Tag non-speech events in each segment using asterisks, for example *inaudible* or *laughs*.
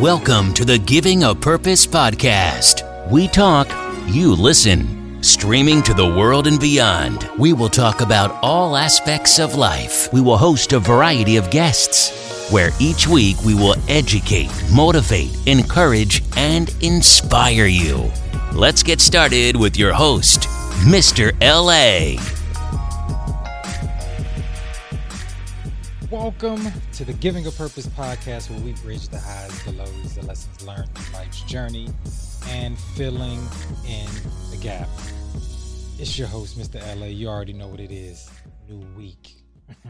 Welcome to the Giving a Purpose podcast. We talk, you listen. Streaming to the world and beyond, we will talk about all aspects of life. We will host a variety of guests, where each week we will educate, motivate, encourage, and inspire you. Let's get started with your host, Mr. LA. Welcome to the Giving a Purpose podcast, where we bridge the highs, the lows, the lessons learned in life's journey, and filling in the gap. It's your host, Mr. LA. You already know what it is. New week.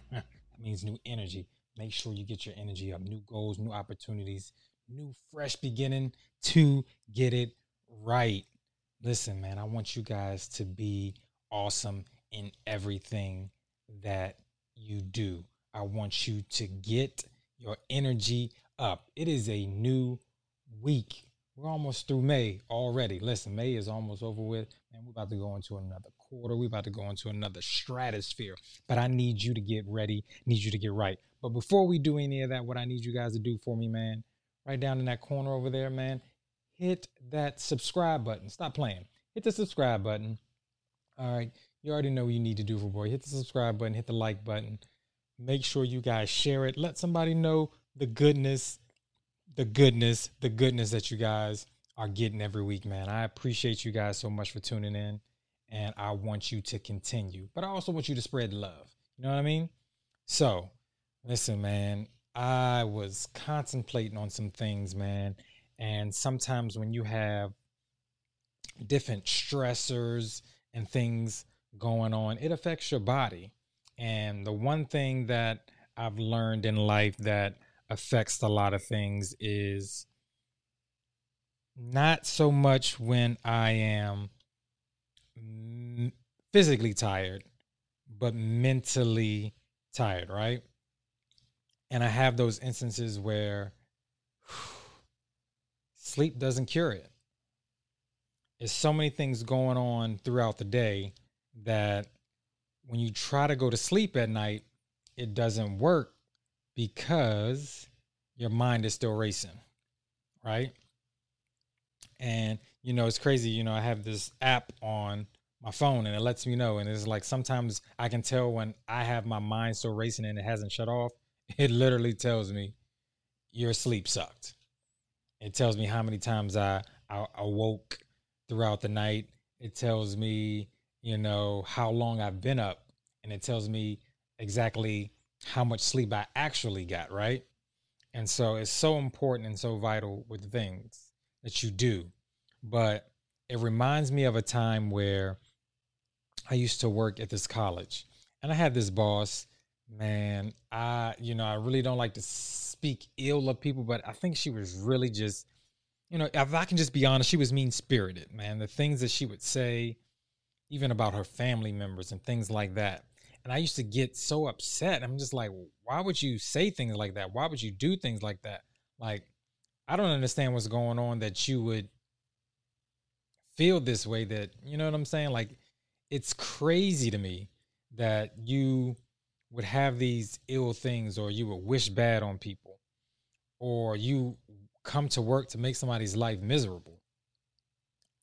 *laughs* means new energy. Make sure you get your energy up. New goals, new opportunities, new fresh beginning to get it right. Listen, man, I want you guys to be awesome in everything that you do. I want you to get your energy up. It is a new week. We're almost through May already. Listen, May is almost over with, and we're about to go into another quarter. We're about to go into another stratosphere. But I need you to get ready, need you to get right. But before we do any of that, what I need you guys to do for me, man, right down in that corner over there, man, hit that subscribe button. Stop playing. Hit the subscribe button. All right. You already know what you need to do for boy. Hit the subscribe button, hit the like button Make sure you guys share it. Let somebody know the goodness, the goodness, the goodness that you guys are getting every week, man. I appreciate you guys so much for tuning in and I want you to continue. But I also want you to spread love. You know what I mean? So, listen, man, I was contemplating on some things, man. And sometimes when you have different stressors and things going on, it affects your body. And the one thing that I've learned in life that affects a lot of things is not so much when I am physically tired, but mentally tired, right? And I have those instances where *sighs* sleep doesn't cure it. There's so many things going on throughout the day that when you try to go to sleep at night, it doesn't work because your mind is still racing, right? And you know, it's crazy. You know, I have this app on my phone and it lets me know. And it's like sometimes I can tell when I have my mind still racing and it hasn't shut off. *laughs* It literally tells me your sleep sucked. It tells me how many times I, I awoke throughout the night. It tells me you know, how long I've been up, and it tells me exactly how much sleep I actually got, right? And so it's so important and so vital with things that you do. But it reminds me of a time where I used to work at this college and I had this boss, man, I, you know, I really don't like to speak ill of people, but I think she was really just, you know, if I can just be honest, she was mean spirited, man. The things that she would say, even about her family members and things like that. And I used to get so upset. I'm just like, why would you say things like that? Why would you do things like that? Like, I don't understand what's going on that you would feel this way that, you know what I'm saying? Like, it's crazy to me that you would have these ill things or you would wish bad on people or you come to work to make somebody's life miserable.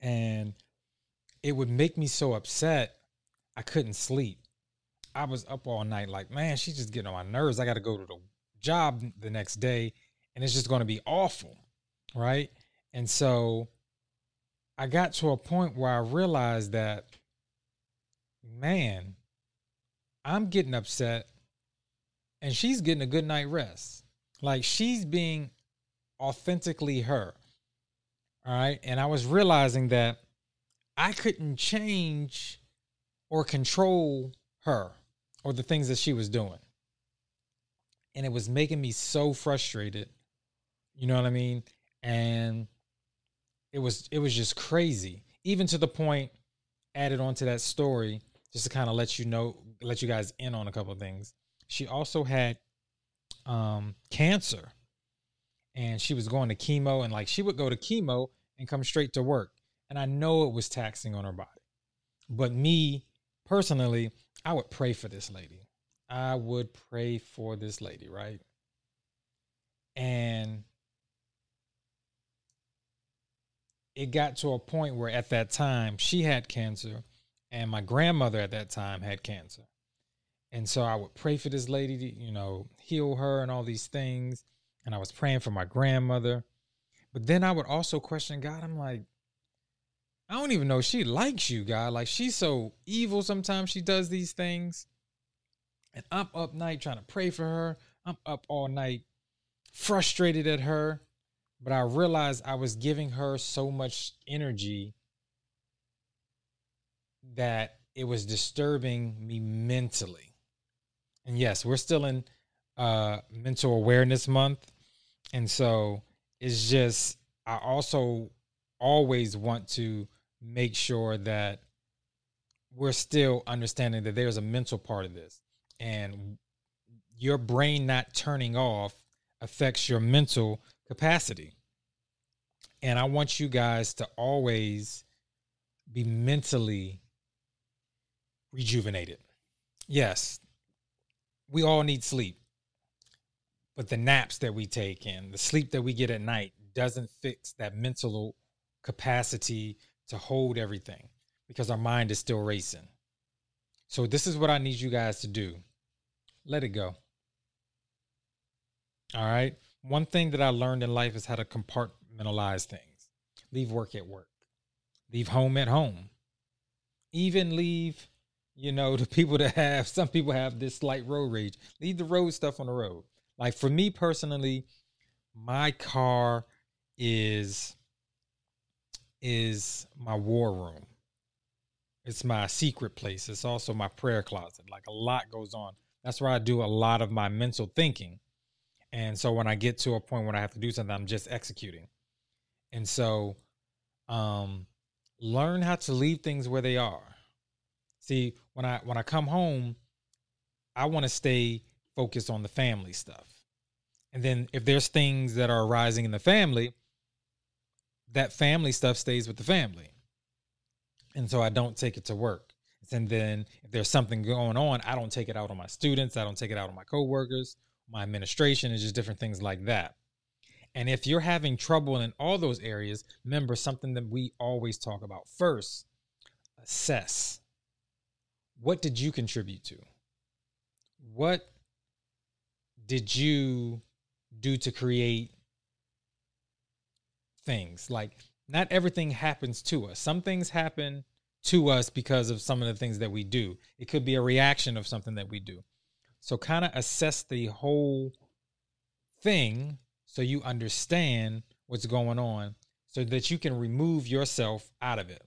And it would make me so upset I couldn't sleep. I was up all night like, man, she's just getting on my nerves. I got to go to the job the next day and it's just going to be awful. Right. And so I got to a point where I realized that, man, I'm getting upset and she's getting a good night rest. Like she's being authentically her. All right. And I was realizing that I couldn't change or control her or the things that she was doing. And it was making me so frustrated. You know what I mean? And it was it was just crazy. Even to the point added onto that story just to kind of let you know let you guys in on a couple of things. She also had um cancer and she was going to chemo and like she would go to chemo and come straight to work and I know it was taxing on her body. But me personally, I would pray for this lady. I would pray for this lady, right? And it got to a point where at that time she had cancer and my grandmother at that time had cancer. And so I would pray for this lady to, you know, heal her and all these things. And I was praying for my grandmother. But then I would also question God. I'm like, I don't even know she likes you, God. Like she's so evil sometimes she does these things. And I'm up night trying to pray for her. I'm up all night frustrated at her. But I realized I was giving her so much energy that it was disturbing me mentally. And yes, we're still in uh mental awareness month. And so it's just I also always want to make sure that we're still understanding that there's a mental part of this. And your brain not turning off affects your mental capacity. And i want you guys to always be mentally rejuvenated. Yes we all need sleep but the naps that we take and the sleep that we get at night doesn't fix that mental capacity to hold everything because our mind is still racing. So, this is what I need you guys to do let it go. All right. One thing that I learned in life is how to compartmentalize things leave work at work, leave home at home, even leave, you know, *laughs* the people that have some people have this slight road rage, leave the road stuff on the road. Like for me personally, my car is is my war room. It's my secret place. It's also my prayer closet. Like a lot goes on. That's where I do a lot of my mental thinking. And so when I get to a point when I have to do something, I'm just executing. And so um learn how to leave things where they are. See, when I when I come home, I want to stay focused on the family stuff. And then if there's things that are arising in the family, that family stuff stays with the family. And so I don't take it to work. And then if there's something going on, I don't take it out on my students. I don't take it out on my coworkers, my administration, and just different things like that. And if you're having trouble in all those areas, remember something that we always talk about. First, assess. What did you contribute to? What did you do to create things. Like not everything happens to us. Some things happen to us because of some of the things that we do. It could be a reaction of something that we do. So kind of assess the whole thing so you understand what's going on so that you can remove yourself out of it.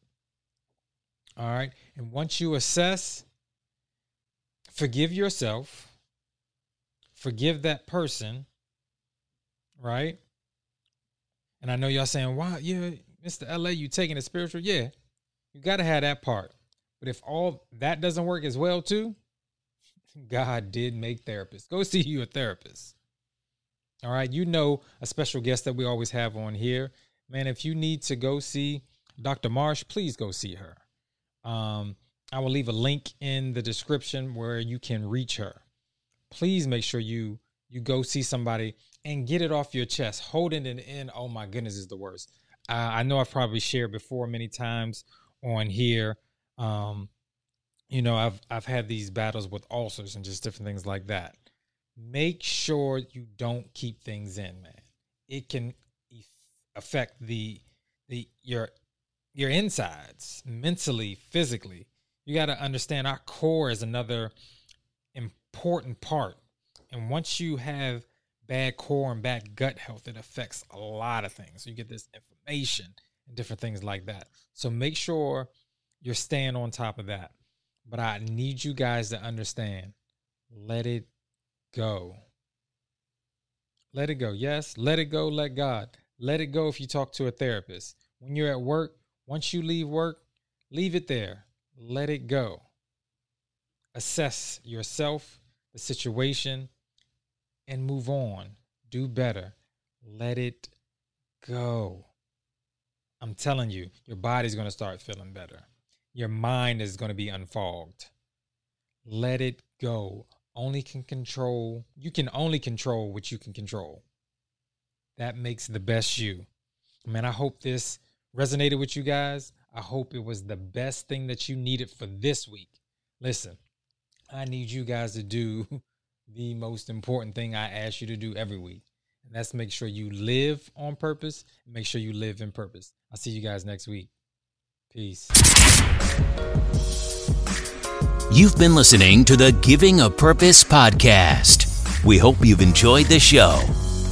All right? And once you assess, forgive yourself, forgive that person, right? And I know y'all saying, wow, yeah, Mr. LA, you taking it spiritual? Yeah, you got to have that part. But if all that doesn't work as well, too, *laughs* God did make therapists. Go see you a therapist. All right. You know, a special guest that we always have on here. Man, if you need to go see Dr. Marsh, please go see her. Um, I will leave a link in the description where you can reach her. Please make sure you you go see somebody and get it off your chest. Holding it in, oh my goodness, is the worst. Uh, I know I've probably shared before many times on here. Um, you know, I've I've had these battles with ulcers and just different things like that. Make sure you don't keep things in, man. It can affect the the your your insides mentally, physically. You got to understand our core is another important part. And once you have bad core and bad gut health, it affects a lot of things. You get this inflammation and different things like that. So make sure you're staying on top of that. But I need you guys to understand let it go. Let it go. Yes, let it go. Let God. Let it go if you talk to a therapist. When you're at work, once you leave work, leave it there. Let it go. Assess yourself, the situation, and move on. Do better. Let it go. I'm telling you, your body's going to start feeling better. Your mind is going to be unfogged. Let it go. Only can control, you can only control what you can control. That makes the best you. Man, I hope this resonated with you guys. I hope it was the best thing that you needed for this week. Listen, I need you guys to do *laughs* the most important thing I ask you to do every week. And that's make sure you live on purpose make sure you live in purpose. I'll see you guys next week. Peace. You've been listening to the Giving a Purpose podcast. We hope you've enjoyed the show.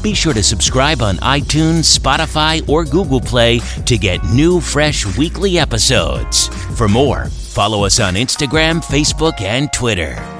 Be sure to subscribe on iTunes, Spotify, or Google Play to get new, fresh weekly episodes. For more, follow us on Instagram, Facebook, and Twitter.